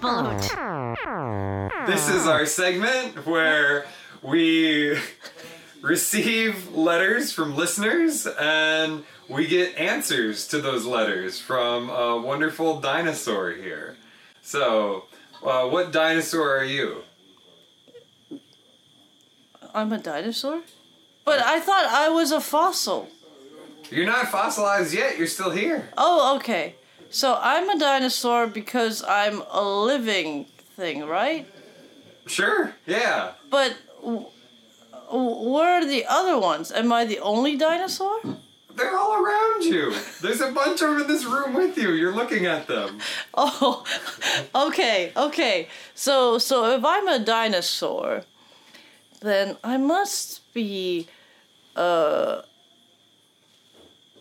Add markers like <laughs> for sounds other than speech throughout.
fossilized. This is our segment where we <laughs> receive letters from listeners and we get answers to those letters from a wonderful dinosaur here. So, uh, what dinosaur are you? I'm a dinosaur? But I thought I was a fossil. You're not fossilized yet, you're still here. Oh, okay. So I'm a dinosaur because I'm a living thing, right? Sure, yeah. But w- where are the other ones? Am I the only dinosaur? They're all around you. There's a bunch of them in this room with you. You're looking at them. <laughs> Oh, okay, okay. So, so if I'm a dinosaur, then I must be uh,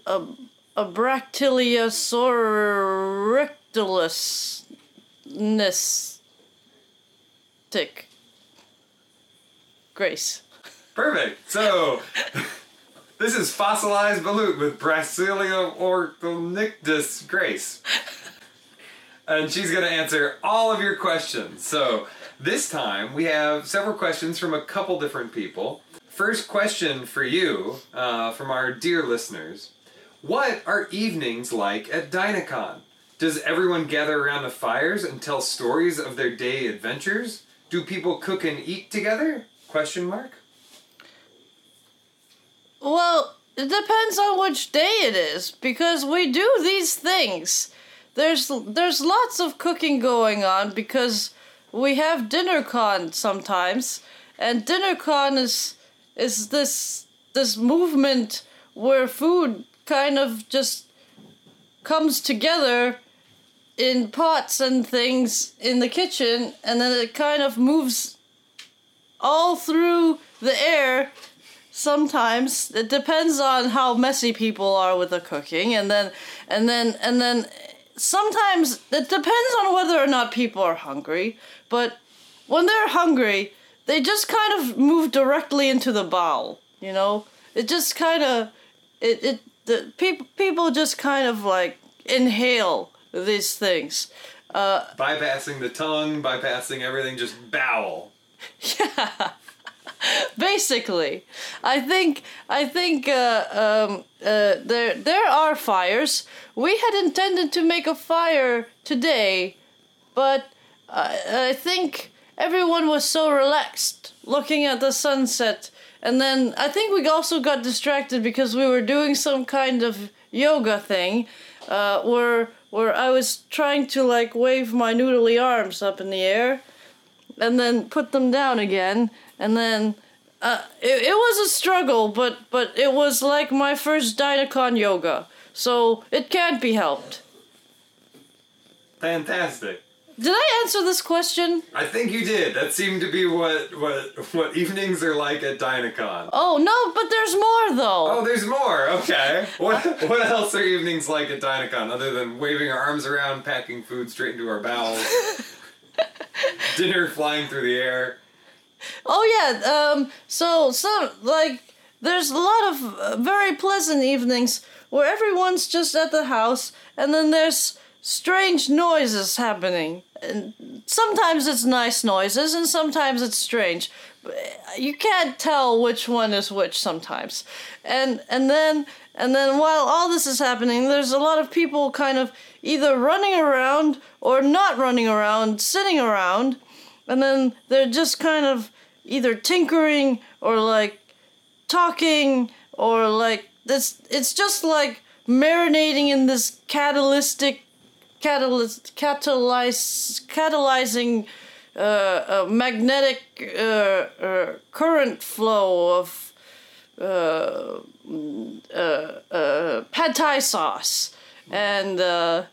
a a bractyliosaurictulusnistic grace. Perfect. So, <laughs> this is fossilized balut with Brasilia orthonictus grace. And she's going to answer all of your questions. So, this time we have several questions from a couple different people. First question for you uh, from our dear listeners What are evenings like at Dynacon? Does everyone gather around the fires and tell stories of their day adventures? Do people cook and eat together? Question mark. Well, it depends on which day it is because we do these things. There's there's lots of cooking going on because we have dinner con sometimes, and dinner con is is this this movement where food kind of just comes together in pots and things in the kitchen and then it kind of moves all through the air sometimes. It depends on how messy people are with the cooking and then and then and then sometimes it depends on whether or not people are hungry but when they're hungry they just kind of move directly into the bowl you know? It just kind of it, it the people people just kind of like inhale these things. Uh, bypassing the tongue, bypassing everything, just bowel. <laughs> yeah. <laughs> Basically. I think i think uh, um, uh, there there are fires. We had intended to make a fire today but I, I think everyone was so relaxed looking at the sunset and then i think we also got distracted because we were doing some kind of yoga thing uh, where where i was trying to like wave my noodly arms up in the air and then put them down again. And then uh, it, it was a struggle but but it was like my first Dynacon yoga. So it can't be helped. Fantastic. Did i answer this question I think you did. That seemed to be what what what evenings are like at Dynacon. oh no but there's more though Oh, there's more. Okay. What what else are evenings like at Dynacon other than waving our arms around, packing food straight into our bowels, <laughs> dinner flying through the air? Oh yeah. Um. So so like there's a lot of uh, very pleasant evenings where everyone's just at the house, and then there's strange noises happening. And sometimes it's nice noises, and sometimes it's strange. You can't tell which one is which sometimes. And and then and then while all this is happening, there's a lot of people kind of either running around or not running around, sitting around and then they're just kind of either tinkering or like talking or like this it's just like marinating in this catalytic catalyst catalyze catalyzing uh, uh, magnetic uh, uh, current flow of uh, mm, uh, uh, pad thai sauce and uh,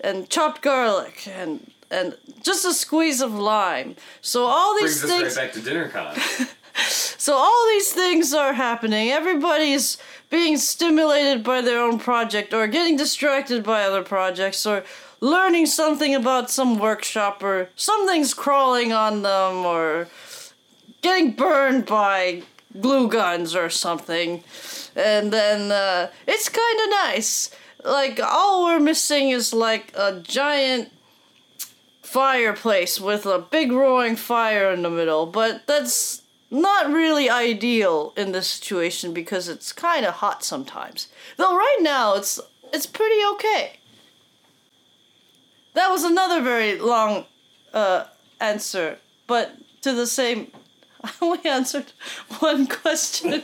and chopped garlic and and just a squeeze of lime. So all these Brings us things. right back to DinnerCon. <laughs> So all these things are happening. Everybody's being stimulated by their own project or getting distracted by other projects or learning something about some workshop or something's crawling on them or getting burned by glue guns or something. And then uh, it's kind of nice. Like all we're missing is like a giant fireplace with a big roaring fire in the middle, but that's not really ideal in this situation because it's kind of hot sometimes. Though right now it's it's pretty okay. That was another very long uh, answer, but to the same. <laughs> I only answered one question.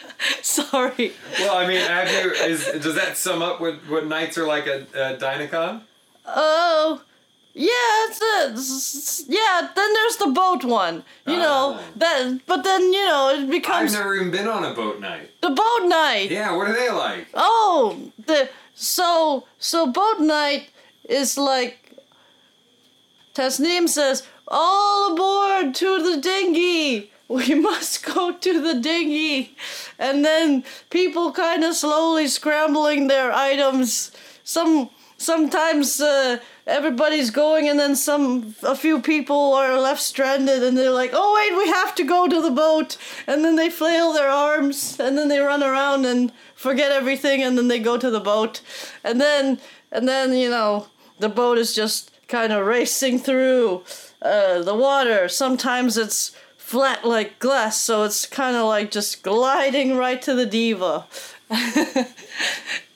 <laughs> Sorry. Well, I mean, have you? Is does that sum up what what nights are like at, at Dynacon? Oh, yeah, it's a, yeah. Then there's the boat one. You know Ah. that, but then you know it becomes. I've never even been on a boat night. the boat night. Yeah, what are they like? Oh, the so so boat night is like Tasneem says, all aboard to the dinghy. We <laughs> must go to the dinghy. And then people kind of slowly scrambling their items. Some sometimes uh, everybody's going and then some a few people are left stranded and they're like, "Oh wait, we have to go to the boat." And then they flail their arms and then they run around and forget everything and then they go to the boat. And then and then, you know, the boat is just kind of racing through uh, the water. Sometimes it's flat like glass, so it's kind of like just gliding right to the diva. <laughs>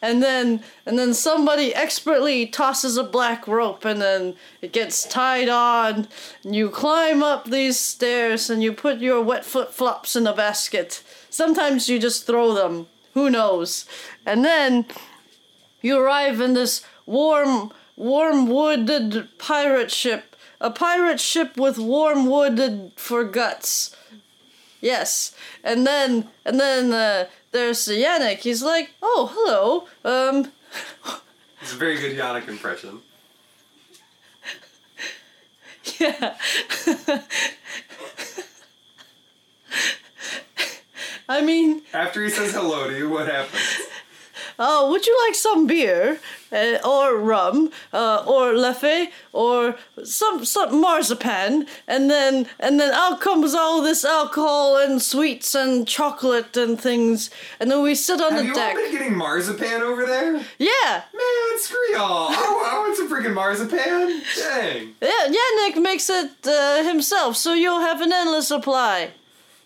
and then and then somebody expertly tosses a black rope and then it gets tied on and you climb up these stairs and you put your wet flip flops in a basket sometimes you just throw them who knows and then you arrive in this warm warm wooded pirate ship a pirate ship with warm wooded for guts Yes, and then and then uh, there's Yannick. He's like, "Oh, hello. Um, <laughs> It's a very good Yannick impression. yeah." <laughs> I mean, After he says hello to you, what happens? oh, would you like some beer, uh, or rum, uh, or leffe, or some some marzipan? And then and then out comes all this alcohol and sweets and chocolate and things, and then we sit on Have the you deck. all been getting marzipan over there? Yeah, Man, screw y'all. I, I want some freaking marzipan. Dang. Yeah, Yannick makes it uh, himself, so you'll have an endless supply.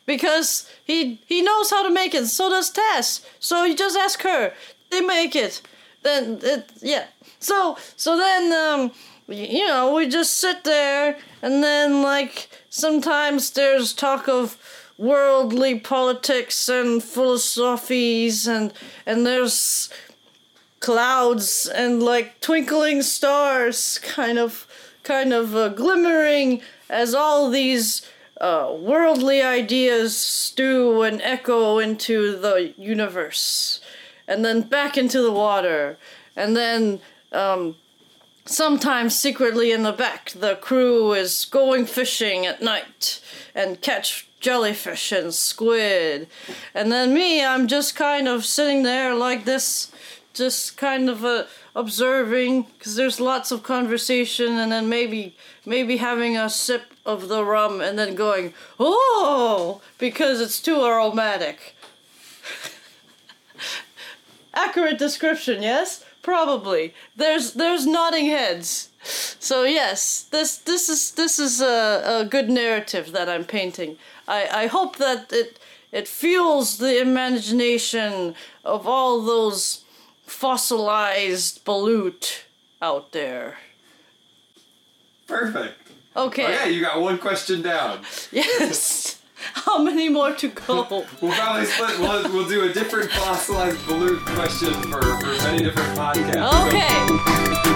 Because he he knows how to make it. So does Tess. So you just ask her. They make it. Then it yeah. So so then um you know we just sit there and then like sometimes there's talk of worldly politics and philosophies and and there's clouds and like twinkling stars kind of kind of uh, glimmering as all these uh, worldly ideas stew and echo into the universe and then back into the water. And then um, sometimes secretly in the back the crew is going fishing at night and catch jellyfish and squid. And then me i'm just kind of sitting there like this just kind of uh, observing because there's lots of conversation and then maybe maybe having a sip of the rum and then going oh! because it's too aromatic accurate description yes? Probably. There's there's nodding heads. So yes this this is this is a, a good narrative that i'm painting. I i hope that it it fuels the imagination of all those fossilized balut out there. Perfect. okay. Oh, okay, you got one question down. <laughs> yes how many more to go We'll probably split. We'll, we'll do a different fossilized balut question for, for many different podcasts. okay